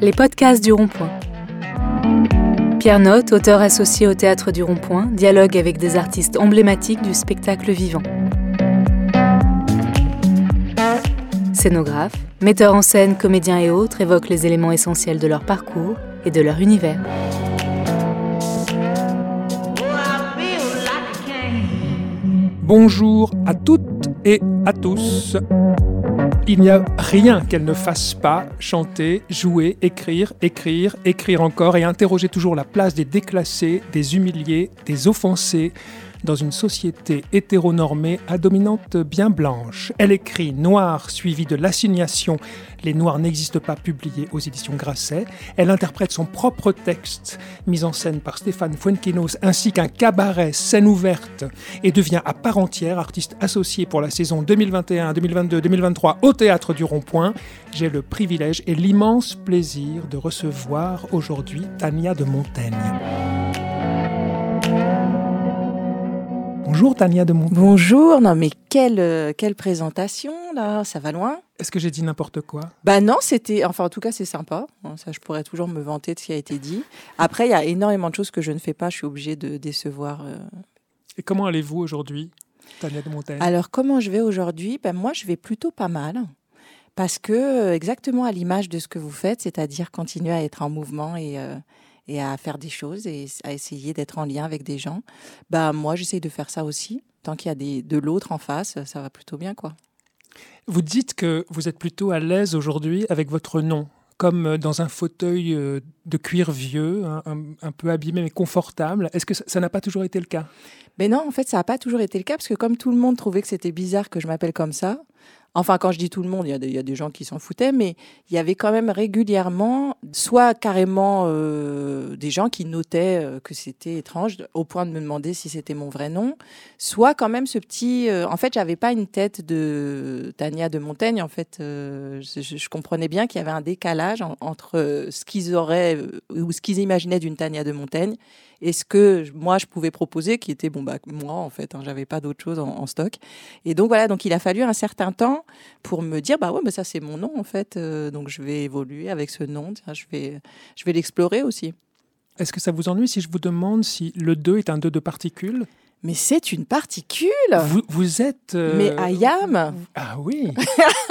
Les podcasts du Rond-Point. Pierre Note, auteur associé au Théâtre du Rond-Point, dialogue avec des artistes emblématiques du spectacle vivant. Scénographes, metteurs en scène, comédiens et autres évoquent les éléments essentiels de leur parcours et de leur univers. Bonjour à toutes et à tous. Il n'y a rien qu'elle ne fasse pas chanter, jouer, écrire, écrire, écrire encore et interroger toujours la place des déclassés, des humiliés, des offensés dans une société hétéronormée à dominante bien blanche. Elle écrit Noir suivi de l'assignation Les Noirs n'existent pas publié aux éditions Grasset. Elle interprète son propre texte mis en scène par Stéphane Fuenquinos ainsi qu'un cabaret scène ouverte et devient à part entière artiste associé pour la saison 2021, 2022, 2023 au Théâtre du Rond-Point. J'ai le privilège et l'immense plaisir de recevoir aujourd'hui Tania de Montaigne. Bonjour Tania de Montaigne. Bonjour, non mais quelle, euh, quelle présentation là, ça va loin? Est-ce que j'ai dit n'importe quoi? Bah non, c'était, enfin en tout cas c'est sympa, ça je pourrais toujours me vanter de ce qui a été dit. Après il y a énormément de choses que je ne fais pas, je suis obligée de décevoir. euh. Et comment allez-vous aujourd'hui, Tania de Montaigne Alors comment je vais aujourd'hui? Ben, Moi je vais plutôt pas mal. Parce que euh, exactement à l'image de ce que vous faites, c'est-à-dire continuer à être en mouvement et, euh, et à faire des choses et à essayer d'être en lien avec des gens, bah moi j'essaye de faire ça aussi. Tant qu'il y a des, de l'autre en face, ça va plutôt bien quoi. Vous dites que vous êtes plutôt à l'aise aujourd'hui avec votre nom, comme euh, dans un fauteuil euh, de cuir vieux, un, peu abîmé mais confortable. Est-ce que ça ça n'a pas toujours été le cas? Mais non, en fait, ça n'a pas toujours été le cas parce que comme tout le monde trouvait que c'était bizarre que je m'appelle comme ça, enfin quand je dis tout le monde, il y a des, gens qui s'en foutaient, mais il y avait quand même régulièrement, soit carrément euh, des gens qui notaient euh, que c'était étrange au point de me demander si c'était mon vrai nom, soit quand même ce petit... euh, en fait, j'avais pas une tête de Tania de Montaigne, en fait, je, comprenais bien qu'il y avait un décalage en- entre ce qu'ils auraient ou ce qu'ils imaginaient d'une Tania de Montaigne et ce que moi je pouvais proposer, qui était bon bah moi en fait, hein, j'avais pas d'autre chose en, stock. Et donc voilà, donc il a fallu un certain temps pour me dire bah ouais, mais ça c'est mon nom en fait, euh, donc je vais évoluer avec ce nom, je vais je vais l'explorer aussi. Est-ce que ça vous ennuie si je vous demande si le 2 est un 2 de particules? Mais c'est une particule. vous, vous êtes... euh, Mais I am. Ah oui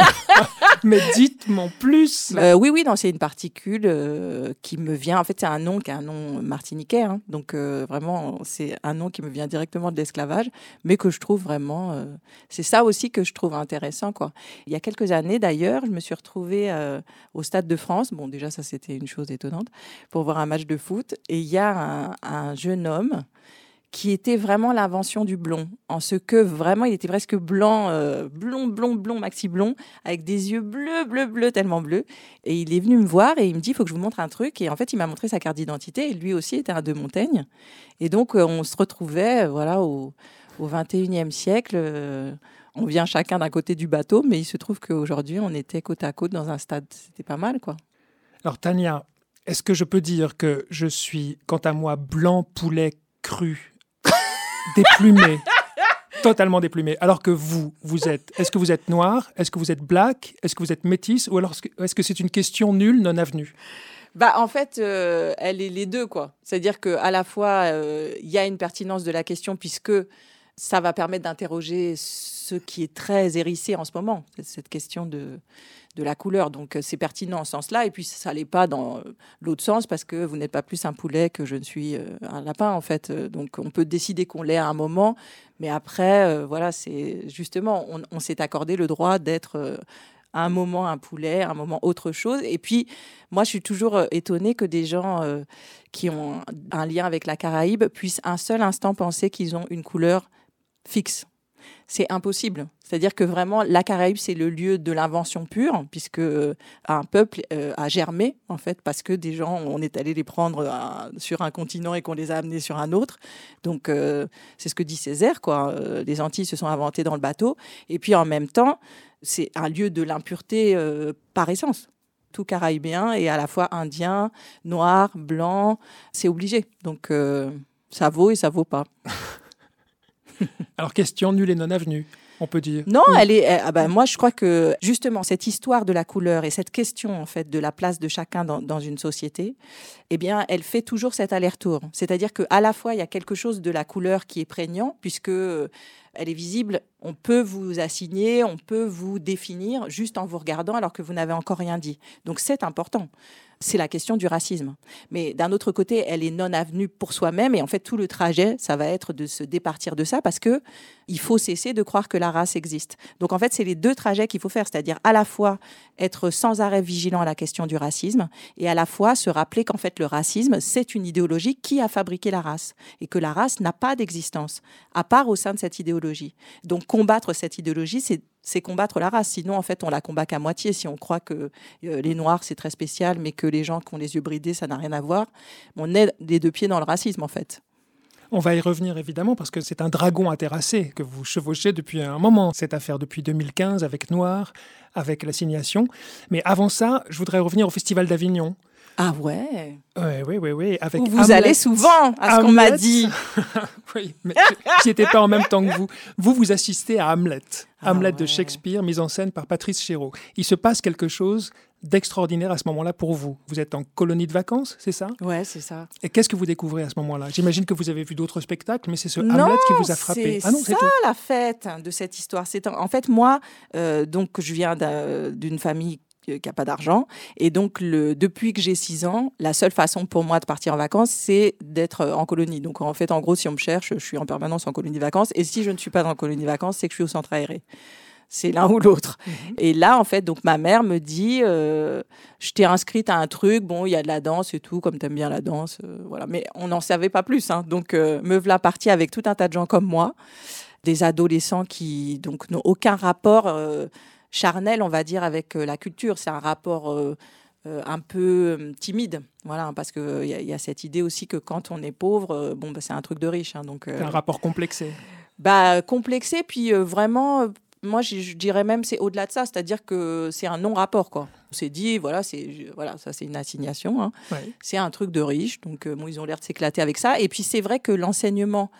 Mais dites-moi plus Euh, oui, oui, non, c'est une particule euh, qui me vient. En fait, c'est un nom qui est un nom martiniquais. hein. donc, vraiment, c'est un nom qui me vient directement de l'esclavage, mais que je trouve vraiment. c'est ça aussi que je trouve intéressant. Quoi. Il y a quelques années, d'ailleurs, je me suis retrouvée au Stade de France. Bon, déjà, ça, c'était une chose étonnante pour voir un match de foot. Et il y a un, un jeune homme qui était vraiment l'invention du blond, en ce que vraiment il était presque blanc, euh, blond, blond, blond, maxi blond, avec des yeux bleus, bleus, bleus, tellement bleus. Et il est venu me voir et il me dit, il faut que je vous montre un truc. Et en fait, il m'a montré sa carte d'identité. Et lui aussi était un de Montaigne. Et donc, euh, on se retrouvait, euh, voilà, au, au 21e siècle. on vient chacun d'un côté du bateau, mais il se trouve qu'aujourd'hui, on était côte à côte dans un stade. C'était pas mal, quoi. Alors Tania, est-ce que je peux dire que je suis, quant à moi, blanc poulet cru, déplumé, totalement déplumé, alors que vous, vous êtes, est-ce que vous êtes noir, est-ce que vous êtes black, est-ce que vous êtes métisse, ou alors est-ce que- c'est une question nulle, non avenue? Bah, en fait, euh, elle est les deux, quoi. C'est-à-dire qu'à la fois, euh, il y a une pertinence de la question, puisque ça va permettre d'interroger ce qui est très hérissé en ce moment, cette question de, de la couleur. Donc, euh, c'est pertinent en ce sens-là. Et puis, ça n'allait pas dans l'autre sens, parce que vous n'êtes pas plus un poulet que je ne suis euh, un lapin, en fait. Euh, Donc, on peut décider qu'on l'est à un moment, mais après, voilà, c'est justement, on, s'est accordé le droit d'être. à un moment un poulet, à un moment autre chose. Et puis, moi, je suis toujours étonnée que des gens qui ont un lien avec la Caraïbe puissent un seul instant penser qu'ils ont une couleur fixe. C'est impossible. C'est-à-dire que vraiment, la Caraïbe, c'est le lieu de l'invention pure, puisque euh, un peuple euh, a germé, en fait, parce que des gens, on est allé les prendre euh, sur un continent et qu'on les a amenés sur un autre. Donc, c'est ce que dit Césaire, quoi. Les Antilles se sont inventées dans le bateau. Et puis, en même temps, c'est un lieu de l'impureté par essence. Tout caraïbéen et à la fois indien, noir, blanc, c'est obligé. Donc, ça vaut et ça vaut pas. Alors question nulle et non avenue. on peut dire. Non, elle est. Ah bah, moi, je crois que justement cette histoire de la couleur et cette question en fait de la place de chacun dans, dans une société, eh bien, elle fait toujours cet aller-retour. C'est-à-dire que à la fois il y a quelque chose de la couleur qui est prégnant puisque elle est visible, on peut vous assigner, on peut vous définir juste en vous regardant alors que vous n'avez encore rien dit. Donc c'est important c'est la question du racisme. Mais d'un autre côté, elle est non avenue pour soi-même et en fait tout le trajet, ça va être de se départir de ça parce que il faut cesser de croire que la race existe. Donc en fait, c'est les deux trajets qu'il faut faire, c'est-à-dire à la fois être sans arrêt vigilant à la question du racisme et à la fois se rappeler qu'en fait le racisme, c'est une idéologie qui a fabriqué la race et que la race n'a pas d'existence à part au sein de cette idéologie. Donc combattre cette idéologie, c'est combattre la race. Sinon, en fait, on la combat qu'à moitié. Si on croit que euh, les Noirs, c'est très spécial, mais que les gens qui ont les yeux bridés, ça n'a rien à voir, on est des deux pieds dans le racisme, en fait. On va y revenir évidemment parce que c'est un dragon à terrasser que vous chevauchez depuis un moment, cette affaire depuis 2015 avec Noir, avec l'assignation. Mais avant ça, je voudrais revenir au Festival d'Avignon. Ah ouais Oui, oui, oui, oui. Avec vous allez souvent, à ce qu'on m'a dit. oui, mais qui n'était pas en même temps que vous. Vous, vous assistez à Hamlet. Ah Hamlet de Shakespeare, mise en scène par Patrice Chéreau. Il se passe quelque chose d'extraordinaire à ce moment-là pour vous. Vous êtes en colonie de vacances, c'est ça? Ouais, c'est ça. Et qu'est-ce que vous découvrez à ce moment-là? J'imagine que vous avez vu d'autres spectacles, mais c'est ce Hamlet qui vous a frappé. Ah non, c'est ça la fête de cette histoire. C'est en fait moi, euh, donc je viens d'une famille qui n'a pas d'argent. Et donc, le, depuis que j'ai 6 ans, la seule façon pour moi de partir en vacances, c'est d'être en colonie. Donc, en fait, en gros, si on me cherche, je suis en permanence en colonie de vacances. Et si je ne suis pas en colonie de vacances, c'est que je suis au centre aéré. C'est l'un ou l'autre. Mhm. Et là, en fait, donc ma mère me dit, euh, je t'ai inscrite à un truc, bon, il y a de la danse et tout, comme tu aimes bien la danse, euh, voilà. Mais on n'en savait pas plus. Hein. Donc, euh, me voilà partie avec tout un tas de gens comme moi, des adolescents qui donc n'ont aucun rapport charnel, on va dire, avec euh, la culture. C'est un rapport euh, euh, un peu timide, voilà, parce qu'il y, y, a cette idée aussi que quand on est pauvre, bon, bah, c'est un truc de riche. Hein, donc, un rapport complexé. Bah, complexé, puis vraiment, moi, je, dirais même c'est au-delà de ça, c'est-à-dire que c'est un non-rapport, quoi. On s'est dit, voilà, c'est voilà, ça c'est une assignation, hein. c'est un truc de riche, donc bon, ils ont l'air de s'éclater avec ça. Et puis c'est vrai que l'enseignement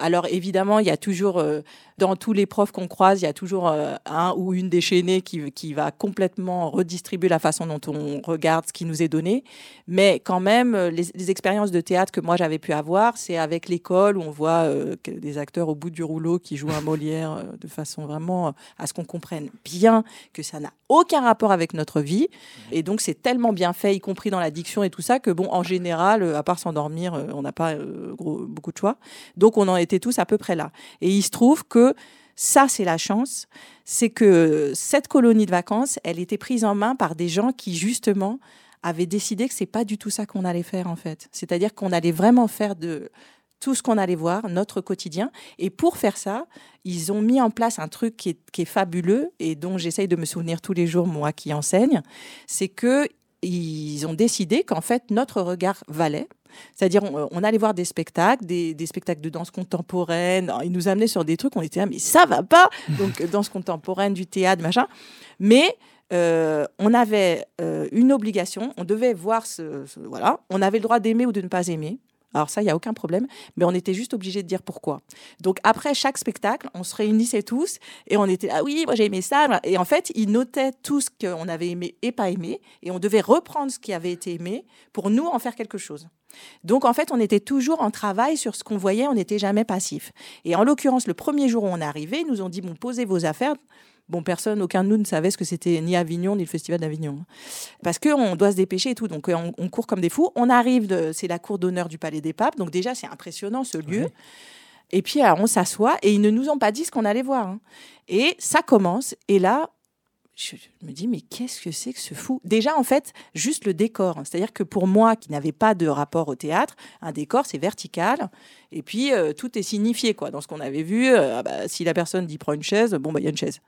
alors évidemment, il y a toujours, euh, dans tous les profs qu'on croise, il y a toujours euh, un ou une déchaînée qui, qui va complètement redistribuer la façon dont on regarde ce qui nous est donné. Mais quand même, euh, les, expériences de théâtre que moi j'avais pu avoir, c'est avec l'école où on voit des acteurs au bout du rouleau qui jouent un Molière de façon vraiment à ce qu'on comprenne bien que ça n'a aucun rapport avec notre vie. Et donc c'est tellement bien fait, y compris dans la diction et tout ça, que bon, en général, à part s'endormir, on n'a pas beaucoup de choix. Donc on en est tous à peu près là. Et il se trouve que ça, c'est la chance, c'est que cette colonie de vacances, elle était prise en main par des gens qui, justement, avaient décidé que c'est pas du tout ça qu'on allait faire, en fait. C'est-à-dire qu'on allait vraiment faire de tout ce qu'on allait voir, notre quotidien. Et pour faire ça, ils ont mis en place un truc qui est, qui est fabuleux et dont j'essaye de me souvenir tous les jours, moi qui enseigne, c'est que ils ont décidé qu'en fait, notre regard valait. C'est-à-dire, on, allait voir des spectacles, des, spectacles de danse contemporaine. Ils nous amenaient sur des trucs, on était là, mais ça va pas. Donc, danse contemporaine, du théâtre, machin. Mais euh, on avait euh, une obligation, on devait voir ce, Voilà, on avait le droit d'aimer ou de ne pas aimer. Alors ça, il n'y a aucun problème, mais on était juste obligé de dire pourquoi. Donc après chaque spectacle, on se réunissait tous et on était ah oui, moi j'ai aimé ça. Et en fait, ils notaient tout ce qu'on avait aimé et pas aimé, et on devait reprendre ce qui avait été aimé pour nous en faire quelque chose. Donc en fait, on était toujours en travail sur ce qu'on voyait, on n'était jamais passif. Et en l'occurrence, le premier jour où on est arrivé, ils nous ont dit bon, posez vos affaires. Bon, personne, aucun de nous ne savait ce que c'était ni Avignon ni le Festival d'Avignon. Parce qu'on doit se dépêcher et tout. Donc, on, court comme des fous. On arrive, c'est la cour d'honneur du Palais des Papes. Donc, déjà, c'est impressionnant ce lieu. Et puis, on s'assoit et ils ne nous ont pas dit ce qu'on allait voir. Hein. Et ça commence. Et là, je me dis, mais qu'est-ce que c'est que ce fou? Déjà, en fait, juste le décor. C'est-à-dire que pour moi, qui n'avais pas de rapport au théâtre, un décor, c'est vertical. Et puis, euh, tout est signifié. quoi. Dans ce qu'on avait vu, euh, ah bah, si la personne dit prend une chaise, bon, bah, il y a une chaise.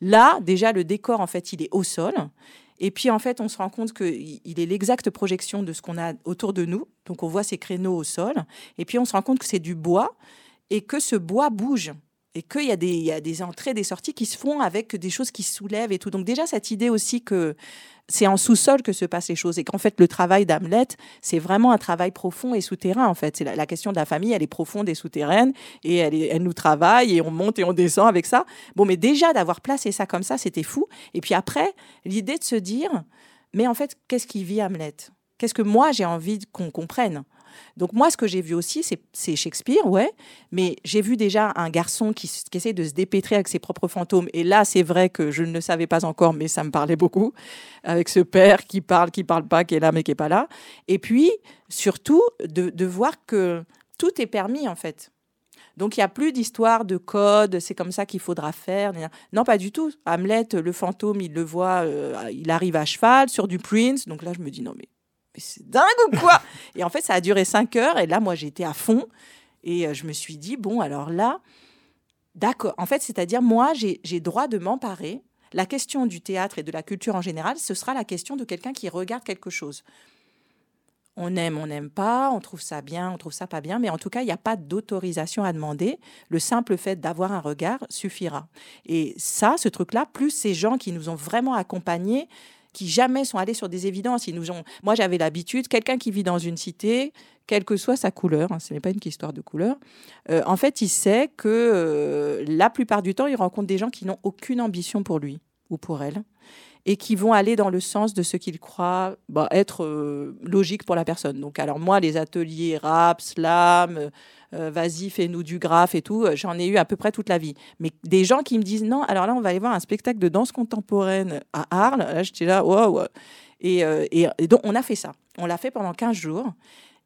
Là, déjà, le décor, en fait, il est au sol. Et puis, en fait, on se rend compte qu'il est l'exacte projection de ce qu'on a autour de nous. Donc, on voit ces créneaux au sol. Et puis, on se rend compte que c'est du bois et que ce bois bouge et qu'il y, a des, entrées, des sorties qui se font avec des choses qui se soulèvent et tout. Donc déjà, cette idée aussi que c'est en sous-sol que se passent les choses et qu'en fait le travail d'Hamlet c'est vraiment un travail profond et souterrain en fait. C'est la, question de la famille elle est profonde et souterraine et elle nous travaille et on monte et on descend avec ça. Bon mais déjà d'avoir placé ça comme ça c'était fou. Et puis après l'idée de se dire mais en fait qu'est-ce qui vit Hamlet? Qu'est-ce que moi j'ai envie qu'on comprenne? Donc moi, ce que j'ai vu aussi, c'est Shakespeare, ouais, mais j'ai vu déjà un garçon qui, essaie de se dépêtrer avec ses propres fantômes. Et là, c'est vrai que je ne le savais pas encore, mais ça me parlait beaucoup, avec ce père qui parle, qui parle pas, qui est là, mais qui est pas là. Et puis, surtout, de, voir que tout est permis, en fait. Donc il n'y a plus d'histoire de code, c'est comme ça qu'il faudra faire. Non, pas du tout. Hamlet, le fantôme, il le voit, euh, il arrive à cheval sur du Prince. Donc là, je me dis non mais c'est dingue ou quoi Et en fait, ça a duré cinq heures. Et là, moi, j'étais à fond. Et euh, je me suis dit, bon, alors là, d'accord. En fait, c'est-à-dire, moi, j'ai droit de m'emparer. La question du théâtre et de la culture en général, ce sera la question de quelqu'un qui regarde quelque chose. On aime, on n'aime pas, on trouve ça bien, on trouve ça pas bien, mais en tout cas, il n'y a pas d'autorisation à demander. Le simple fait d'avoir un regard suffira. Et ça, ce truc-là, plus ces gens qui nous ont vraiment accompagnés, qui jamais sont allés sur des évidences. Ils nous ont... Moi, j'avais l'habitude, quelqu'un qui vit dans une cité, quelle que soit sa couleur, hein, ce n'est pas une histoire de couleur, euh, en fait, il sait que euh, la plupart du temps, il rencontre des gens qui n'ont aucune ambition pour lui ou pour elle et qui vont aller dans le sens de ce qu'ils croient bah, être euh, logique pour la personne. Donc, alors moi, les ateliers rap, slam, euh, vas-y, fais-nous du graphe et tout. Euh, j'en ai eu à peu près toute la vie. Mais des gens qui me disent non, alors là, on va aller voir un spectacle de danse contemporaine à Arles. Là, j'étais là, waouh. Et, euh, et, donc, on a fait ça. On l'a fait pendant 15 jours.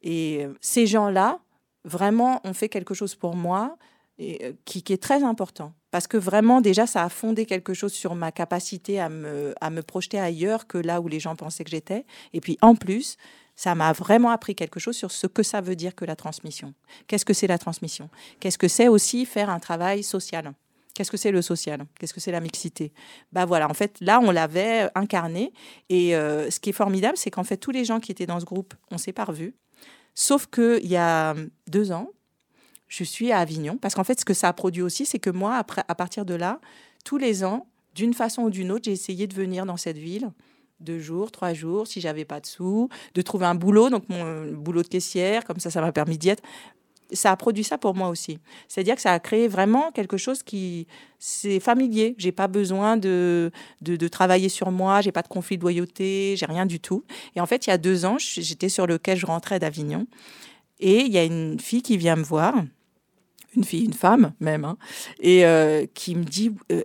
Et ces gens-là, vraiment, ont fait quelque chose pour moi qui, est très important. Parce que vraiment, déjà, ça a fondé quelque chose sur ma capacité à me, à me projeter ailleurs que là où les gens pensaient que j'étais. Et puis, en plus, ça m'a vraiment appris quelque chose sur ce que ça veut dire que la transmission. Qu'est-ce que c'est la transmission? Qu'est-ce que c'est aussi faire un travail social? Qu'est-ce que c'est le social? Qu'est-ce que c'est la mixité? Bah voilà, en fait, là, on l'avait incarné. Et euh, ce qui est formidable, c'est qu'en fait, tous les gens qui étaient dans ce groupe, on s'est pas revus. Sauf qu'il y a deux ans, je suis à Avignon. Parce qu'en fait, ce que ça a produit aussi, c'est que moi, après, à partir de là, tous les ans, d'une façon ou d'une autre, j'ai essayé de venir dans cette ville deux jours, trois jours, si j'avais pas de sous, de trouver un boulot, donc mon boulot de caissière, comme ça, ça m'a permis d'y être. Ça a produit ça pour moi aussi. C'est-à-dire que ça a créé vraiment quelque chose qui c'est familier. J'ai pas besoin de, de, travailler sur moi, j'ai pas de conflit de loyauté, j'ai rien du tout. Et en fait, il y a deux ans, j'étais sur le quai, je rentrais d'Avignon, et il y a une fille qui vient me voir, une fille, une femme même, hein, et euh, qui me dit euh,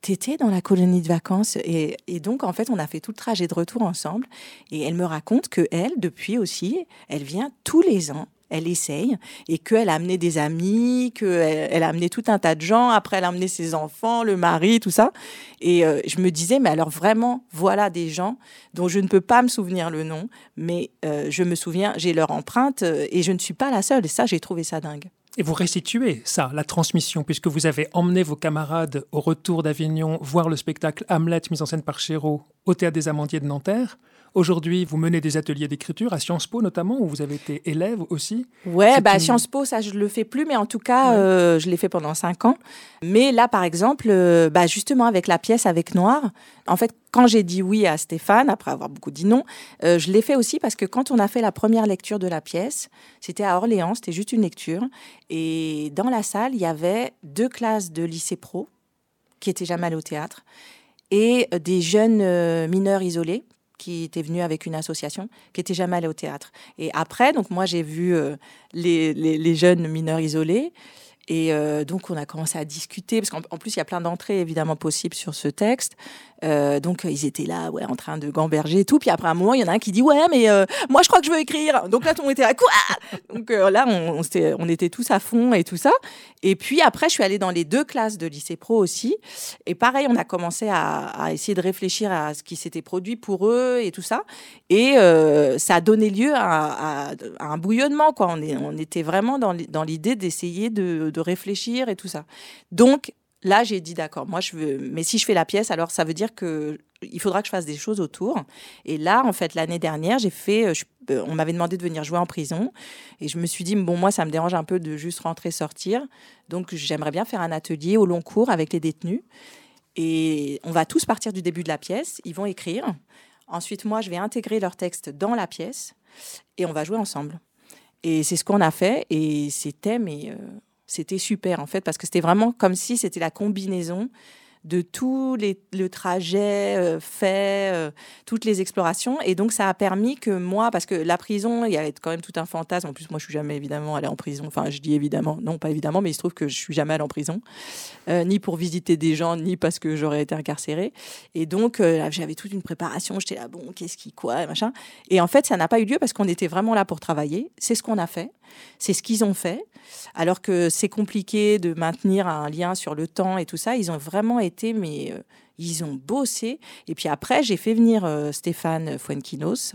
t'étais dans la colonie de vacances et, donc en fait on a fait tout le trajet de retour ensemble. Et elle me raconte que elle depuis aussi elle vient tous les ans elle essaye et qu'elle a amené des amis, qu'elle elle a amené tout un tas de gens. Après, elle a amené ses enfants, le mari, tout ça. Et euh, je me disais, mais alors vraiment, voilà des gens dont je ne peux pas me souvenir le nom, mais euh, je me souviens, j'ai leur empreinte euh, et je ne suis pas la seule. Et ça, j'ai trouvé ça dingue. Et vous restituez ça, la transmission, puisque vous avez emmené vos camarades au retour d'Avignon voir le spectacle Hamlet mis en scène par Chéreau au Théâtre des Amandiers de Nanterre. Aujourd'hui, vous menez des ateliers d'écriture à Sciences Po notamment, où vous avez été élève aussi. Ouais, bah, Sciences Po, ça je le fais plus, mais en tout cas, euh, je l'ai fait pendant cinq ans. Mais là, par exemple, euh, bah, justement avec la pièce avec Noir, en fait, quand j'ai dit oui à Stéphane, après avoir beaucoup dit non, euh, je l'ai fait aussi parce que quand on a fait la première lecture de la pièce, c'était à Orléans, c'était juste une lecture, et dans la salle, il y avait deux classes de lycée pro qui étaient jamais allées au théâtre et des jeunes mineurs isolés qui était venu avec une association, qui était jamais allé au théâtre. Et après, donc moi j'ai vu euh, les, les, jeunes mineurs isolés. Et euh, donc, on a commencé à discuter, parce qu'en plus, il y a plein d'entrées évidemment possibles sur ce texte. Euh, donc ils étaient là, ouais, en train de gamberger et tout. Puis après un moment, il y en a un qui dit ouais, mais euh, moi je crois que je veux écrire. Donc là, tout le monde était à quoi? Donc euh, là, on, était tous à fond et tout ça. Et puis après, je suis allée dans les deux classes de lycée pro aussi. Et pareil, on a commencé à, essayer de réfléchir à ce qui s'était produit pour eux et tout ça. Et ça a donné lieu à, un bouillonnement, quoi. On était vraiment dans l'idée d'essayer de, de réfléchir et tout ça. Donc Là, j'ai dit d'accord, moi je veux, mais si je fais la pièce, alors ça veut dire que il faudra que je fasse des choses autour. Et là, en fait, l'année dernière, j'ai fait, euh, euh, on m'avait demandé de venir jouer en prison, et je me suis dit bon, moi, ça me dérange un peu de juste rentrer sortir, donc j'aimerais bien faire un atelier au long cours avec les détenus. Et on va tous partir du début de la pièce, ils vont écrire. Ensuite, moi, je vais intégrer leur texte dans la pièce et on va jouer ensemble. Et c'est ce qu'on a fait et c'était mais euh, c'était super en fait parce que c'était vraiment comme si c'était la combinaison de tout les, le trajet euh, fait, euh, toutes les explorations. Et donc, ça a permis que moi, parce que la prison, il y avait quand même tout un fantasme. En plus, moi, je suis jamais évidemment allée en prison. Enfin, je dis évidemment, non, pas évidemment, mais il se trouve que je suis jamais allée en prison, euh, ni pour visiter des gens, ni parce que j'aurais été incarcérée. Et donc, j'avais toute une préparation. J'étais là, bon, qu'est-ce qui, quoi, machin. Et en fait, ça n'a pas eu lieu parce qu'on était vraiment là pour travailler. C'est ce qu'on a fait. C'est ce qu'ils ont fait. Alors que c'est compliqué de maintenir un lien sur le temps et tout ça, ils ont vraiment été, mais euh, ils ont bossé. Et puis après, j'ai fait venir euh, Stéphane Fuenquinos,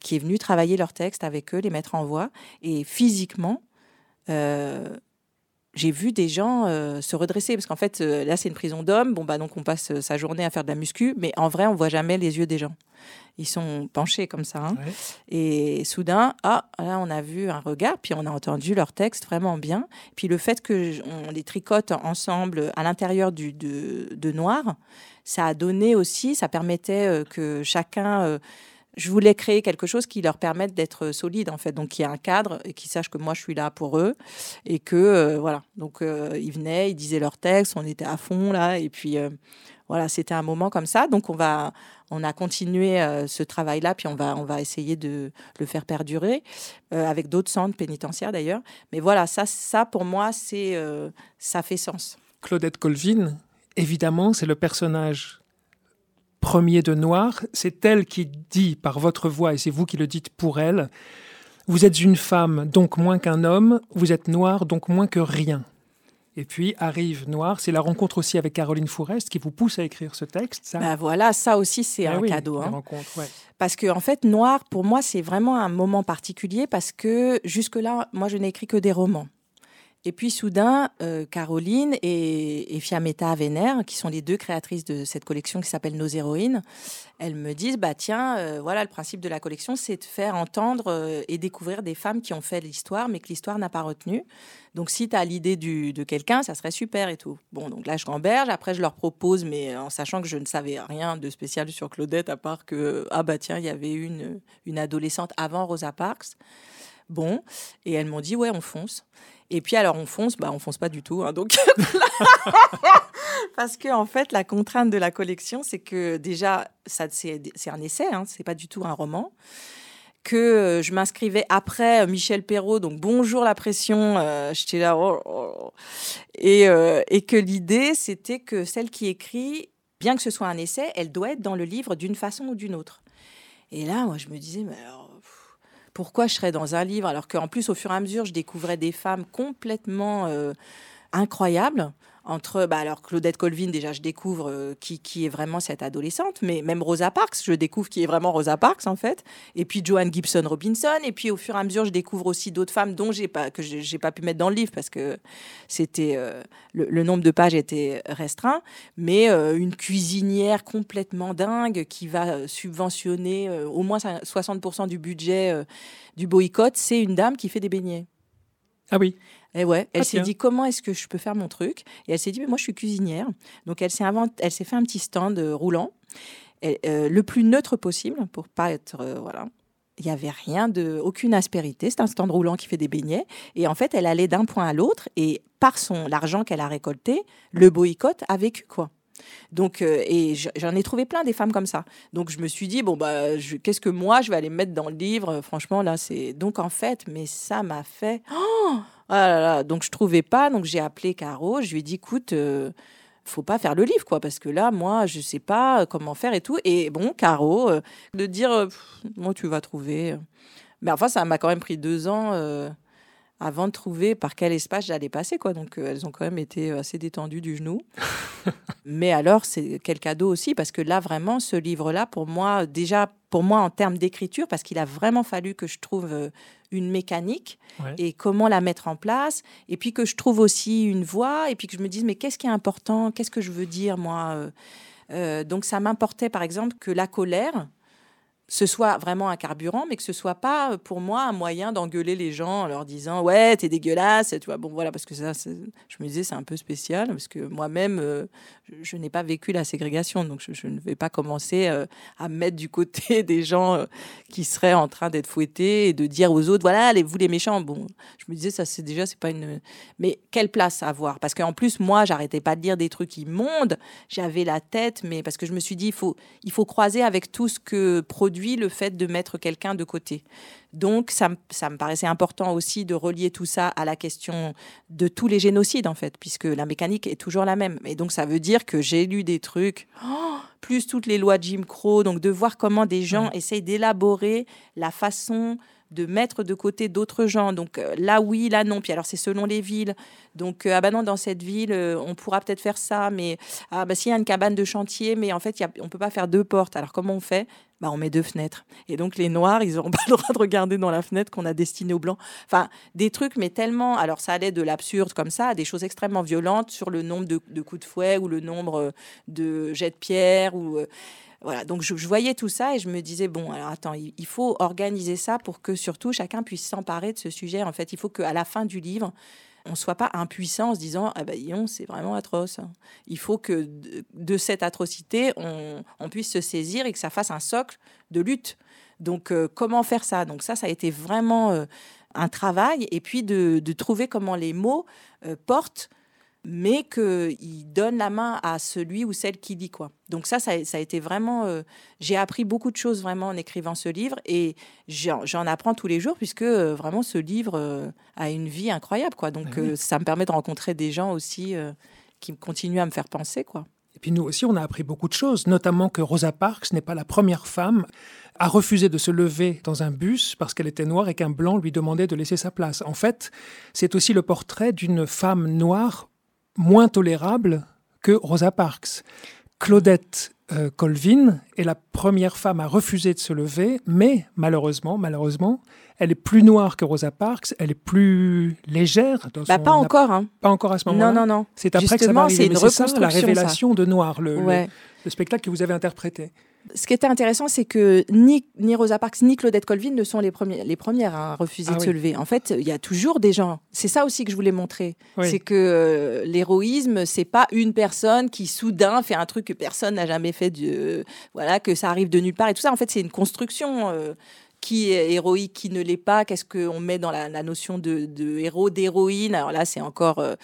qui est venu travailler leurs textes avec eux, les mettre en voix. Et physiquement, euh, j'ai vu des gens se redresser parce qu'en fait là c'est une prison d'hommes bon bah donc on passe sa journée à faire de la muscu mais en vrai on voit jamais les yeux des gens ils sont penchés comme ça. Hein. Et soudain, ah, là, on a vu un regard, puis on a entendu leur texte vraiment bien. Puis le fait que on les tricote ensemble à l'intérieur du de, noir, ça a donné aussi, ça permettait euh, que chacun euh, je voulais créer quelque chose qui leur permette d'être solide en fait donc qui y a un cadre et qui sache que moi je suis là pour eux et que euh, voilà donc ils venaient ils disaient leur texte on était à fond là et puis voilà c'était un moment comme ça donc on va on a continué euh, ce travail-là, puis on va, on va essayer de le faire perdurer euh, avec d'autres centres pénitentiaires d'ailleurs. Mais voilà, ça, ça pour moi, c'est, euh, ça fait sens. Claudette Colvin, évidemment, c'est le personnage premier de Noir. C'est elle qui dit par votre voix, et c'est vous qui le dites pour elle, vous êtes une femme, donc moins qu'un homme, vous êtes noir, donc moins que rien. Et puis arrive Noir, c'est la rencontre aussi avec Caroline Fourest qui vous pousse à écrire ce texte. Ça. Bah voilà, ça aussi c'est ah un cadeau. Hein. Parce que en fait, Noir, pour moi, c'est vraiment un moment particulier parce que jusque-là, moi, je n'ai écrit que des romans. Et puis soudain, euh, Caroline et, Fiametta Vénère, qui sont les deux créatrices de cette collection qui s'appelle Nos héroïnes, elles me disent bah tiens, euh, voilà le principe de la collection, c'est de faire entendre euh, et découvrir des femmes qui ont fait l'histoire, mais que l'histoire n'a pas retenu. Donc si tu as l'idée de quelqu'un, ça serait super et tout. Bon, donc là je remberge, après je leur propose, mais en sachant que je ne savais rien de spécial sur Claudette, à part que ah bah tiens, il y avait une adolescente avant Rosa Parks. Bon, et elles m'ont dit ouais, on fonce. Et puis alors on fonce, bah on fonce pas du tout. Hein, donc parce que en fait la contrainte de la collection, c'est que déjà ça c'est un essai, hein, c'est pas du tout un roman. Que euh, je m'inscrivais après euh, Michel Perrault, donc bonjour la pression, euh, j'étais là, oh, oh, oh. Et, et que l'idée c'était que celle qui écrit, bien que ce soit un essai, elle doit être dans le livre d'une façon ou d'une autre. Et là, moi je me disais, mais alors pourquoi je serais dans un livre alors qu'en plus au fur et à mesure je découvrais des femmes complètement euh, incroyables entre bah alors Claudette Colvin déjà je découvre euh, qui, qui est vraiment cette adolescente mais même Rosa Parks je découvre qui est vraiment Rosa Parks en fait. Et puis Joanne Gibson Robinson et puis au fur et à mesure je découvre aussi d'autres femmes dont j'ai pas que j'ai pas pu mettre dans le livre parce que c'était euh, le, nombre de pages était restreint. Mais euh, une cuisinière complètement dingue qui va subventionner au moins 60% du budget du boycott c'est une dame qui fait des beignets. Ah oui et ouais, elle ah, s'est dit comment est-ce que je peux faire mon truc? Et elle s'est dit mais moi je suis cuisinière. Donc elle s'est elle s'est fait un petit stand euh, roulant, euh, le plus neutre possible pour pas être euh, voilà. Il n'y avait rien de, aucune aspérité. C'est un stand roulant qui fait des beignets. Et en fait, elle allait d'un point à l'autre et par son l'argent qu'elle a récolté, le boycott a vécu quoi. Donc, et j'en ai trouvé plein des femmes comme ça. Donc, je me suis dit, bon, bah, qu'est-ce que moi, je vais aller mettre dans le livre? Franchement, là, c'est. Donc, en fait, mais ça m'a fait. Oh ah donc je trouvais pas, donc j'ai appelé Caro, je lui ai dit écoute, euh, faut pas faire le livre quoi, parce que là moi je sais pas comment faire et tout. Et bon, Caro, euh, de dire euh, moi tu vas trouver. Mais enfin ça m'a quand même pris deux ans avant de trouver par quel espace j'allais passer quoi. Donc elles ont quand même été assez détendues du genou. Mais alors c'est quel cadeau aussi parce que là vraiment ce livre là pour moi déjà pour moi en termes d'écriture parce qu'il a vraiment fallu que je trouve une mécanique et comment la mettre en place. Et puis que je trouve aussi une voix et puis que je me dise, mais qu'est-ce qui est important? Qu'est-ce que je veux dire, moi? Euh, euh, Donc ça m'importait, par exemple, que la colère ce soit vraiment un carburant, mais que ce soit pas euh, pour moi un moyen d'engueuler les gens en leur disant ouais t'es dégueulasse, tu vois. Bon voilà parce que ça je me disais c'est un peu spécial parce que moi-même euh, je, n'ai pas vécu la ségrégation donc je, ne vais pas commencer euh, à mettre du côté des gens qui seraient en train d'être fouettés et de dire aux autres voilà allez vous les méchants. Bon je me disais ça c'est déjà c'est pas une mais quelle place avoir? Parce qu'en plus moi j'arrêtais pas de dire des trucs immondes. J'avais la tête mais parce que je me suis dit il faut il faut croiser avec tout ce que produit le fait de mettre quelqu'un de côté. Donc, ça, me paraissait important aussi de relier tout ça à la question de tous les génocides, en fait, puisque la mécanique est toujours la même. Et donc, ça veut dire que j'ai lu des trucs, oh, plus toutes les lois de Jim Crow, donc de voir comment des gens essayent d'élaborer la façon de mettre de côté d'autres gens. Donc euh, là, oui, là, non. Puis alors, c'est selon les villes. Donc, euh, ah bah non, dans cette ville, euh, on pourra peut-être faire ça, mais ah bah s'il y a une cabane de chantier, mais en fait, y a, on peut pas faire deux portes. Alors, comment on fait? Bah, on met deux fenêtres. Et donc, les noirs, ils n'auront pas le droit de regarder dans la fenêtre qu'on a destinée aux blancs. Enfin, des trucs, mais tellement. Alors, ça allait de l'absurde comme ça à des choses extrêmement violentes sur le nombre de, de coups de fouet ou le nombre de jets de pierre ou. Voilà, donc je, voyais tout ça et je me disais, bon, alors attends, il, faut organiser ça pour que surtout chacun puisse s'emparer de ce sujet. En fait, il faut qu'à la fin du livre, on ne soit pas impuissant en se disant, ah ben, c'est vraiment atroce. Il faut que de, cette atrocité, on, puisse se saisir et que ça fasse un socle de lutte. Donc, euh, comment faire ça? Donc, ça, ça a été vraiment euh, un travail. Et puis, de, trouver comment les mots euh, portent mais qu'il donne la main à celui ou celle qui dit quoi. Donc ça, ça, a été vraiment... Euh, j'ai appris beaucoup de choses vraiment en écrivant ce livre et j'en apprends tous les jours puisque euh, vraiment ce livre euh, a une vie incroyable. quoi. Donc ah ça me permet de rencontrer des gens aussi qui continuent à me faire penser. quoi. Et puis nous aussi, on a appris beaucoup de choses, notamment que Rosa Parks n'est pas la première femme à refuser de se lever dans un bus parce qu'elle était noire et qu'un blanc lui demandait de laisser sa place. En fait, c'est aussi le portrait d'une femme noire moins tolérable que Rosa Parks. Claudette euh, Colvin est la première femme à refuser de se lever, mais malheureusement, malheureusement, elle est plus noire que Rosa Parks, elle est plus légère. Dans bah, pas encore. Hein. Pas encore à ce moment-là. Non, non, non. C'est après que ça va arriver. C'est ça, la révélation de noir, le, le, spectacle que vous avez interprété ce qui était intéressant, c'est que ni, ni, Rosa Parks ni Claudette Colvin ne sont les, premiers, les premières à refuser ah de se lever. En fait, il y a toujours des gens. C'est ça aussi que je voulais montrer. C'est que euh, l'héroïsme, c'est pas une personne qui soudain fait un truc que personne n'a jamais fait. De, voilà, que ça arrive de nulle part et tout ça. En fait, c'est une construction. Euh, qui est héroïque, qui ne l'est pas, qu'est-ce qu'on met dans la, notion de, héros, d'héroïne? Alors là, c'est encore euh,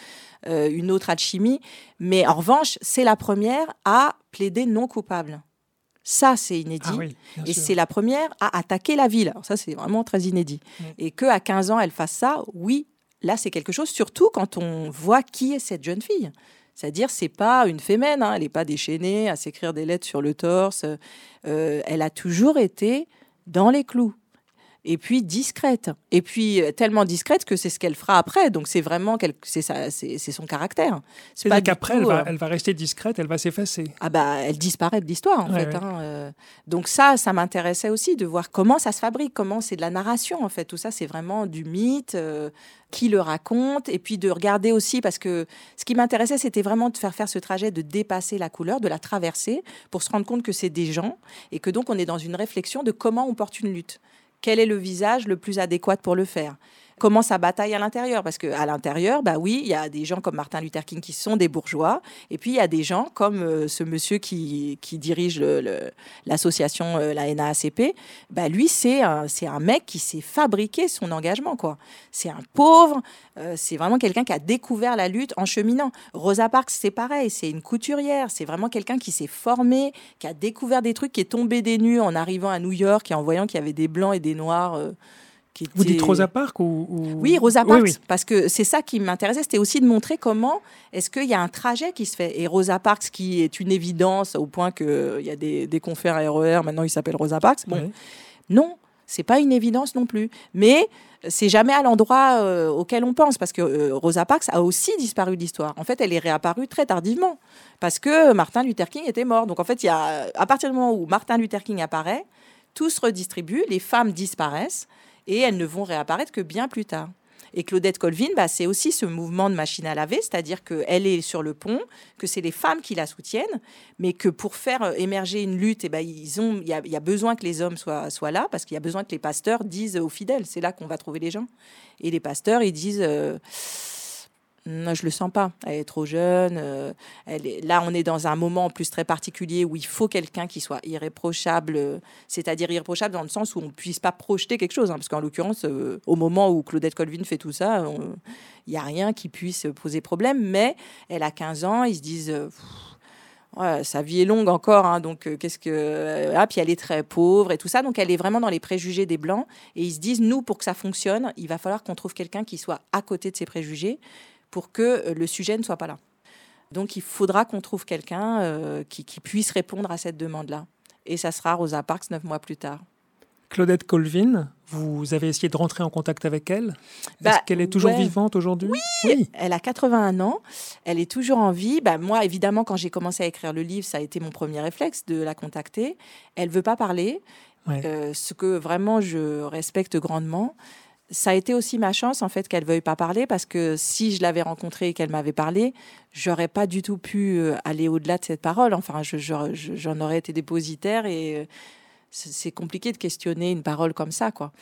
une autre alchimie. Mais en revanche, c'est la première à plaider non coupable. Ça, c'est inédit. Ah et c'est la première à attaquer la ville. Alors ça, c'est vraiment très inédit. Et que à 15 ans, elle fasse ça, oui, là, c'est quelque chose, surtout quand on voit qui est cette jeune fille. C'est-à-dire, c'est pas une fémène, hein. elle n'est pas déchaînée à s'écrire des lettres sur le torse. Euh, elle a toujours été dans les clous et puis discrète. Et puis euh, tellement discrète que c'est ce qu'elle fera après. Donc c'est vraiment c'est c'est son caractère. C'est pas qu'après elle, euh, elle, va rester discrète, elle va s'effacer. Ah bah elle disparaît de l'histoire en fait. Hein, euh. Donc ça, ça m'intéressait aussi de voir comment ça se fabrique, comment c'est de la narration en fait. Tout ça c'est vraiment du mythe. qui le raconte et puis de regarder aussi parce que ce qui m'intéressait c'était vraiment de faire faire ce trajet de dépasser la couleur de la traverser pour se rendre compte que c'est des gens et que donc on est dans une réflexion de comment on porte une lutte quel est le visage le plus adéquat pour le faire comment ça bataille à l'intérieur. Parce qu'à l'intérieur, bah oui, il y a des gens comme Martin Luther King qui sont des bourgeois, et puis il y a des gens comme euh, ce monsieur qui, qui dirige l'association, euh, la NAACP. Bah lui, c'est un, un mec qui s'est fabriqué son engagement. quoi. C'est un pauvre, euh, c'est vraiment quelqu'un qui a découvert la lutte en cheminant. Rosa Parks, c'est pareil, c'est une couturière, c'est vraiment quelqu'un qui s'est formé, qui a découvert des trucs, qui est tombé des nues en arrivant à New York et en voyant qu'il y avait des blancs et des noirs. Vous dites Rosa Parks ou, Oui, Rosa Parks, parce que c'est ça qui m'intéressait, c'était aussi de montrer comment est-ce qu'il y a un trajet qui se fait. Et Rosa Parks, qui est une évidence au point qu'il y a des, des confrères RER, maintenant il s'appelle Rosa Parks. Bon, non, c'est pas une évidence non plus. Mais c'est jamais à l'endroit euh, auquel on pense, parce que euh, Rosa Parks a aussi disparu de l'histoire. En fait, elle est réapparue très tardivement, parce que Martin Luther King était mort. Donc en fait, il y a, à partir du moment où Martin Luther King apparaît, tout se redistribue, les femmes disparaissent et elles ne vont réapparaître que bien plus tard. Et Claudette Colvin, bah, c'est aussi ce mouvement de machine à laver, c'est-à-dire qu'elle est sur le pont, que c'est les femmes qui la soutiennent, mais que pour faire euh, émerger une lutte, eh ben, il y, a, besoin que les hommes soient, soient là, parce qu'il y a besoin que les pasteurs disent aux fidèles, c'est là qu'on va trouver les gens. Et les pasteurs, ils disent... Euh, non, je le sens pas. Elle est trop jeune. Euh, elle est... Là, on est dans un moment en plus très particulier où il faut quelqu'un qui soit irréprochable, euh, c'est-à-dire irréprochable dans le sens où on ne puisse pas projeter quelque chose. Hein, parce qu'en l'occurrence, euh, au moment où Claudette Colvin fait tout ça, il n'y a rien qui puisse poser problème. Mais elle a 15 ans, ils se disent. sa vie est longue encore, hein, donc qu'est-ce que. ah, puis elle est très pauvre et tout ça, donc elle est vraiment dans les préjugés des Blancs. Et ils se disent, nous, pour que ça fonctionne, il va falloir qu'on trouve quelqu'un qui soit à côté de ces préjugés pour que euh, le sujet ne soit pas là. Donc il faudra qu'on trouve quelqu'un euh, qui, puisse répondre à cette demande-là. Et ça sera Rosa Parks neuf mois plus tard. Claudette Colvin, vous avez essayé de rentrer en contact avec elle? Est-ce bah, qu'elle est toujours vivante aujourd'hui? Oui, elle a 81 ans, elle est toujours en vie. Bah, moi, évidemment, quand j'ai commencé à écrire le livre, ça a été mon premier réflexe de la contacter. Elle veut pas parler, euh, ce que vraiment je respecte grandement ça a été aussi ma chance en fait qu'elle veuille pas parler parce que si je l'avais rencontrée et qu'elle m'avait parlé, j'aurais pas du tout pu euh, aller au-delà de cette parole. Enfin, j'en aurais été dépositaire et euh, c'est compliqué de questionner une parole comme ça, quoi.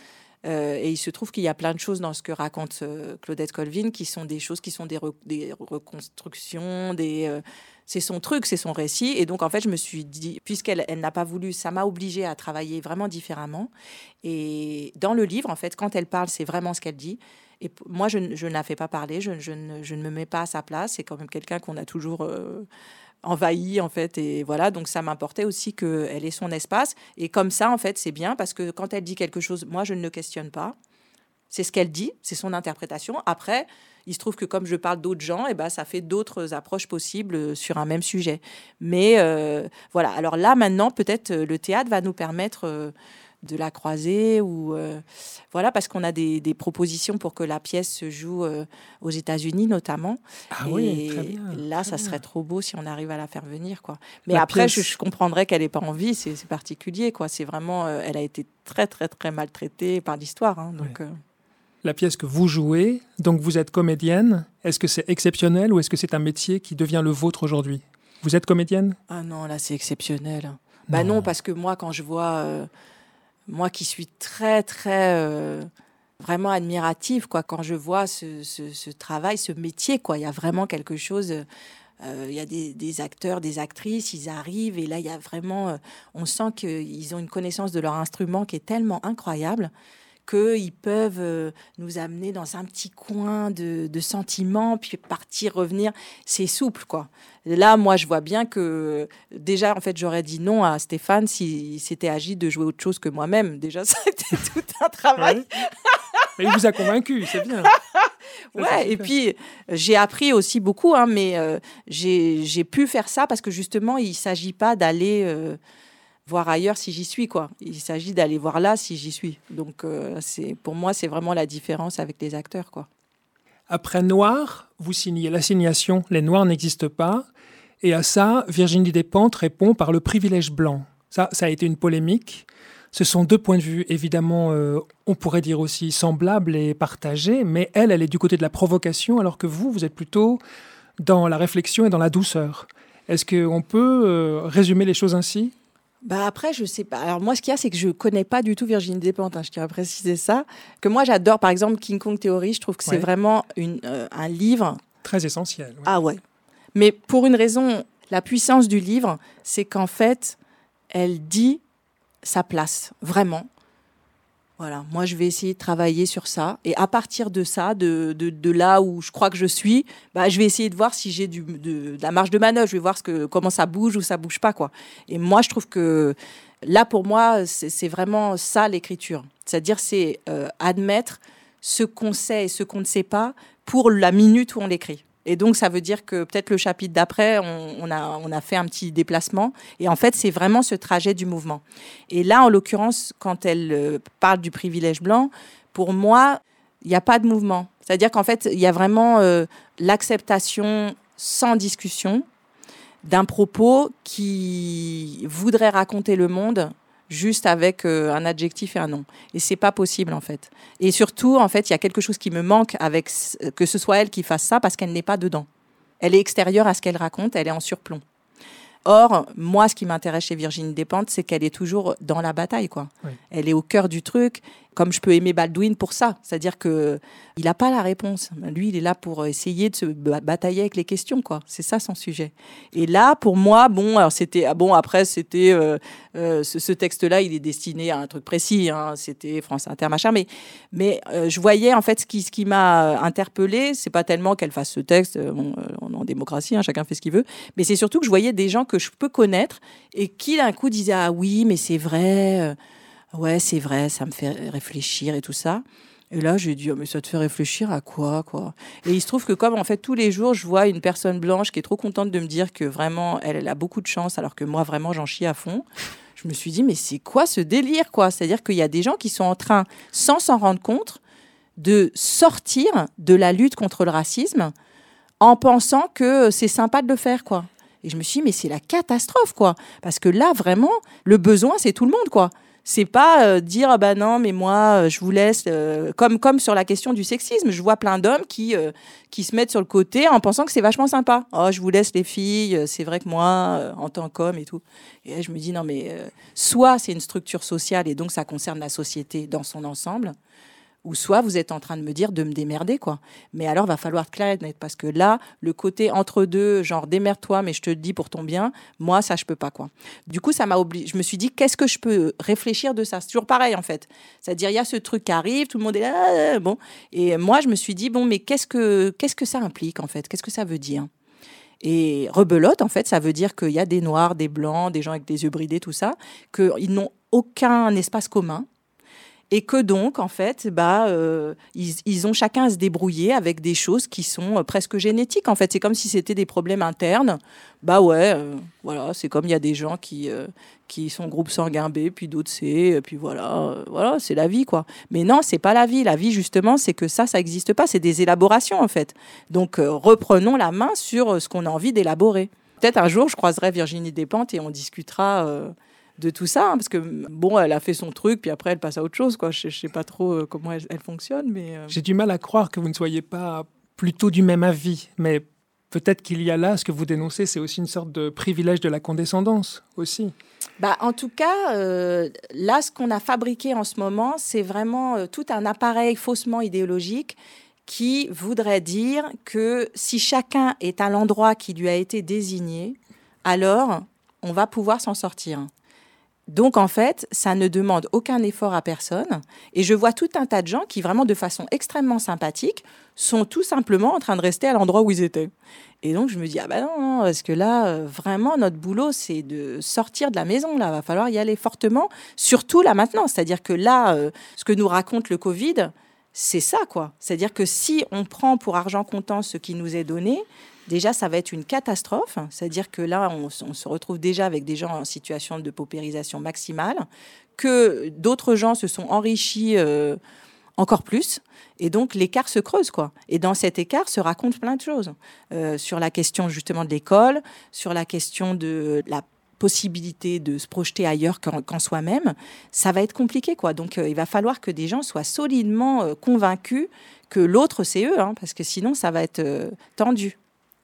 Euh, et il se trouve qu'il y a plein de choses dans ce que raconte Claudette Colvin qui sont des choses qui sont des, des reconstructions, des c'est son truc, c'est son récit. Et donc, en fait, je me suis dit, puisqu'elle elle, n'a pas voulu, ça m'a obligée à travailler vraiment différemment. Et dans le livre, en fait, quand elle parle, c'est vraiment ce qu'elle dit. Et moi, je, ne la fais pas parler, je, ne, je, ne, me mets pas à sa place. C'est quand même quelqu'un qu'on a toujours euh, envahi, en fait. Et voilà, donc ça m'importait aussi qu'elle ait son espace. Et comme ça, en fait, c'est bien parce que quand elle dit quelque chose, moi, je ne le questionne pas. C'est ce qu'elle dit, c'est son interprétation. Après, il se trouve que comme je parle d'autres gens, et eh ben, ça fait d'autres approches possibles euh, sur un même sujet. Mais euh, voilà, alors là maintenant, peut-être euh, le théâtre va nous permettre de la croiser ou voilà parce qu'on a des, propositions pour que la pièce se joue aux États-Unis notamment. Ah oui, très bien, là, ça serait trop beau si on arrive à la faire venir quoi. Mais après, je, comprendrais qu'elle n'ait pas envie, c'est particulier quoi. C'est vraiment, elle a été très très très maltraitée par l'histoire, hein, donc la pièce que vous jouez, donc vous êtes comédienne. Est-ce que c'est exceptionnel ou est-ce que c'est un métier qui devient le vôtre aujourd'hui? Vous êtes comédienne? Ah non, là c'est exceptionnel. Bah non, parce que moi quand je vois, euh, moi qui suis très très euh, vraiment admirative, quoi, quand je vois ce, travail, ce métier, quoi, il y a vraiment quelque chose. Euh, il y a des, des, acteurs, des actrices, ils arrivent et là il y a vraiment, on sent qu'ils ont une connaissance de leur instrument qui est tellement incroyable qu'ils peuvent euh, nous amener dans un petit coin de, sentiments, puis partir, revenir. C'est souple, quoi. Là, moi, je vois bien que déjà, en fait, j'aurais dit non à Stéphane s'il s'était agi de jouer autre chose que moi-même. Déjà, ça a été tout un travail. Mais il vous a convaincu, c'est bien. ouais, et puis j'ai appris aussi beaucoup, hein, mais euh, j'ai pu faire ça parce que justement, il ne s'agit pas d'aller. Euh, voir ailleurs si j'y suis quoi. Il s'agit d'aller voir là si j'y suis. Donc euh, c'est pour moi c'est vraiment la différence avec les acteurs quoi. Après Noir, vous signez l'assignation Les Noirs n'existent pas et à ça Virginie Despentes répond par le privilège blanc. Ça ça a été une polémique. Ce sont deux points de vue évidemment euh, on pourrait dire aussi semblables et partagés, mais elle elle est du côté de la provocation alors que vous vous êtes plutôt dans la réflexion et dans la douceur. Est-ce qu'on peut euh, résumer les choses ainsi? Bah après, je sais pas. Alors moi, ce qu'il y a, c'est que je connais pas du tout Virginie Despentes. Hein, je tiens à préciser ça. Que moi, j'adore, par exemple, King Kong Theory. Je trouve que c'est vraiment une, euh, un livre très essentiel. Ah ouais. Mais pour une raison, la puissance du livre, c'est qu'en fait, elle dit sa place, vraiment. Voilà, moi je vais essayer de travailler sur ça. Et à partir de ça, de, de, là où je crois que je suis, bah, je vais essayer de voir si j'ai de, de, la marge de manœuvre. Je vais voir ce que, comment ça bouge ou ça bouge pas. quoi. Et moi, je trouve que là, pour moi, c'est vraiment ça l'écriture. C'est-à-dire, c'est euh, admettre ce qu'on sait et ce qu'on ne sait pas pour la minute où on l'écrit. Et donc, ça veut dire que peut-être le chapitre d'après, on, a, fait un petit déplacement. Et en fait, c'est vraiment ce trajet du mouvement. Et là, en l'occurrence, quand elle euh, parle du privilège blanc, pour moi, il n'y a pas de mouvement. C'est-à-dire qu'en fait, il y a vraiment euh, l'acceptation sans discussion d'un propos qui voudrait raconter le monde juste avec euh, un adjectif et un nom. Et c'est pas possible en fait. Et surtout, en fait, il y a quelque chose qui me manque avec que ce soit elle qui fasse ça parce qu'elle n'est pas dedans. Elle est extérieure à ce qu'elle raconte, elle est en surplomb. Or, moi, ce qui m'intéresse chez Virginie Despentes, c'est qu'elle est toujours dans la bataille, quoi. Elle est au cœur du truc comme je peux aimer Baldwin pour ça. C'est-à-dire que il n'a pas la réponse. Lui, il est là pour essayer de se batailler avec les questions, quoi. C'est ça son sujet. Et là, pour moi, bon, alors c'était ah bon. Après, c'était euh, euh, ce, texte-là, il est destiné à un truc précis. Hein. c'était France Inter, machin. Mais, mais euh, je voyais en fait ce qui, ce qui m'a interpellé, c'est pas tellement qu'elle fasse ce texte. On est en démocratie, hein, chacun fait ce qu'il veut. Mais c'est surtout que je voyais des gens que je peux connaître et qui d'un coup disaient ah oui, mais c'est vrai ouais, c'est vrai, ça me fait réfléchir et tout ça. Et là, j'ai dit, oh, mais ça te fait réfléchir à quoi, quoi? Et il se trouve que comme en fait tous les jours, je vois une personne blanche qui est trop contente de me dire que vraiment, elle, elle a beaucoup de chance, alors que moi, vraiment, j'en chie à fond. Je me suis dit, mais c'est quoi ce délire, quoi? C'est-à-dire qu'il y a des gens qui sont en train, sans s'en rendre compte, de sortir de la lutte contre le racisme en pensant que c'est sympa de le faire, quoi. Et je me suis dit, mais c'est la catastrophe, quoi. Parce que là, vraiment, le besoin, c'est tout le monde, quoi. C'est pas euh, dire ah bah non mais moi euh, je vous laisse euh, comme comme sur la question du sexisme, je vois plein d'hommes qui qui se mettent sur le côté en pensant que c'est vachement sympa. Oh, je vous laisse les filles, c'est vrai que moi en tant qu'homme et tout. Et je me dis non mais soit c'est une structure sociale et donc ça concerne la société dans son ensemble ou soit vous êtes en train de me dire de me démerder, quoi. Mais alors, va falloir être clair et net, parce que là, le côté entre deux, genre démerde-toi, mais je te le dis pour ton bien, moi, ça, je peux pas, quoi. Du coup, ça m'a. Je me suis dit, qu'est-ce que je peux réfléchir de ça? C'est toujours pareil, en fait. C'est-à-dire, il y a ce truc qui arrive, tout le monde est là, euh, bon. Et moi, je me suis dit, bon, mais qu'est-ce que, qu'est-ce que ça implique, en fait? Qu'est-ce que ça veut dire? Et rebelote, en fait, ça veut dire qu'il y a des noirs, des blancs, des gens avec des yeux bridés, tout ça, qu'ils n'ont aucun espace commun, et que donc, en fait, bah, euh, ils, ont chacun à se débrouiller avec des choses qui sont euh, presque génétiques. En fait, c'est comme si c'était des problèmes internes. Bah ouais, euh, voilà, c'est comme il y a des gens qui, qui sont groupe sanguin B, puis d'autres C, puis voilà, voilà, c'est la vie, quoi. Mais non, c'est pas la vie. La vie, justement, c'est que ça, ça n'existe pas. C'est des élaborations, en fait. Donc, reprenons la main sur ce qu'on a envie d'élaborer. Peut-être un jour, je croiserai Virginie Despentes et on discutera de tout ça, hein, parce que bon, elle a fait son truc, puis après elle passe à autre chose, quoi. Je, ne sais pas trop euh, comment elle, fonctionne, mais euh. j'ai du mal à croire que vous ne soyez pas plutôt du même avis, mais peut-être qu'il y a là ce que vous dénoncez, c'est aussi une sorte de privilège de la condescendance aussi. Bah, en tout cas, euh, là, ce qu'on a fabriqué en ce moment, c'est vraiment tout un appareil faussement idéologique qui voudrait dire que si chacun est à l'endroit qui lui a été désigné, alors on va pouvoir s'en sortir. Donc en fait, ça ne demande aucun effort à personne. Et je vois tout un tas de gens qui, vraiment de façon extrêmement sympathique, sont tout simplement en train de rester à l'endroit où ils étaient. Et donc je me dis, ah ben non, parce que là, euh, vraiment, notre boulot, c'est de sortir de la maison. Là, va falloir y aller fortement, surtout là maintenant. C'est-à-dire que là, euh, ce que nous raconte le Covid, c'est ça, quoi. C'est-à-dire que si on prend pour argent comptant ce qui nous est donné, déjà, ça va être une catastrophe. C'est-à-dire que là, on, se retrouve déjà avec des gens en situation de paupérisation maximale, que d'autres gens se sont enrichis euh, encore plus. Et donc, l'écart se creuse, quoi. Et dans cet écart se racontent plein de choses. Euh, sur la question, justement, de l'école, sur la question de la possibilité de se projeter ailleurs qu'en soi-même, ça va être compliqué, quoi. Donc, euh, il va falloir que des gens soient solidement convaincus que l'autre, c'est eux, hein, parce que sinon, ça va être tendu.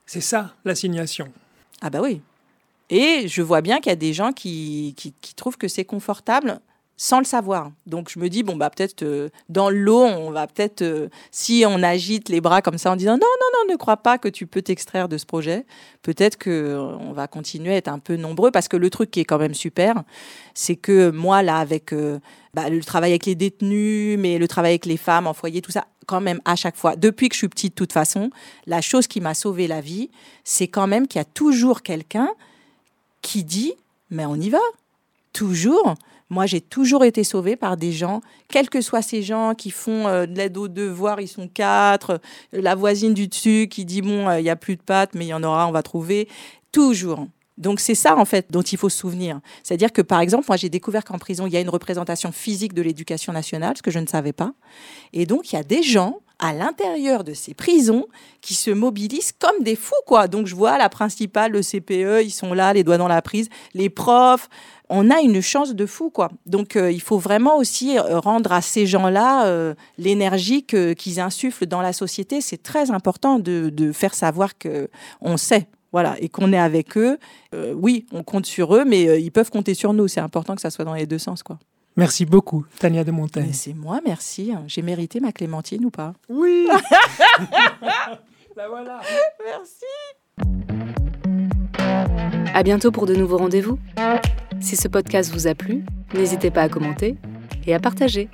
C'est ça, l'assignation. Ah bah oui. Et je vois bien qu'il y a des gens qui, qui, trouvent que c'est confortable sans le savoir. Donc je me dis, bon, bah peut-être euh, dans l'eau, on va peut-être, euh, si on agite les bras comme ça en disant, non, non, non, ne crois pas que tu peux t'extraire de ce projet, peut-être qu'on euh, va continuer à être un peu nombreux, parce que le truc qui est quand même super, c'est que moi, là, avec bah, le travail avec les détenus, mais le travail avec les femmes en foyer, tout ça, quand même à chaque fois, depuis que je suis petite, de toute façon, la chose qui m'a sauvé la vie, c'est quand même qu'il y a toujours quelqu'un qui dit, mais on y va, toujours. Moi, j'ai toujours été sauvée par des gens, quels que soient ces gens qui font euh, de l'aide aux devoirs, ils sont quatre, la voisine du dessus qui dit, bon, euh, il n'y a plus de pâtes, mais il y en aura, on va trouver. Toujours. Donc c'est ça en fait dont il faut se souvenir. C'est-à-dire que par exemple, moi j'ai découvert qu'en prison, il y a une représentation physique de l'éducation nationale, ce que je ne savais pas. Et donc il y a des gens à l'intérieur de ces prisons qui se mobilisent comme des fous, quoi. Donc je vois la principale, le CPE, ils sont là, les doigts dans la prise, les profs. On a une chance de fou, quoi. Donc euh, il faut vraiment aussi euh, rendre à ces gens-là euh, l'énergie qu'ils insufflent dans la société. C'est très important de, faire savoir que on sait. Voilà, et qu'on est avec eux. oui, on compte sur eux, mais ils peuvent compter sur nous. C'est important que ça soit dans les deux sens, quoi. Merci beaucoup, Tania de Montaigne. C'est moi, merci. J'ai mérité ma clémentine ou pas Oui La voilà Merci À bientôt pour de nouveaux rendez-vous. Si ce podcast vous a plu, n'hésitez pas à commenter et à partager.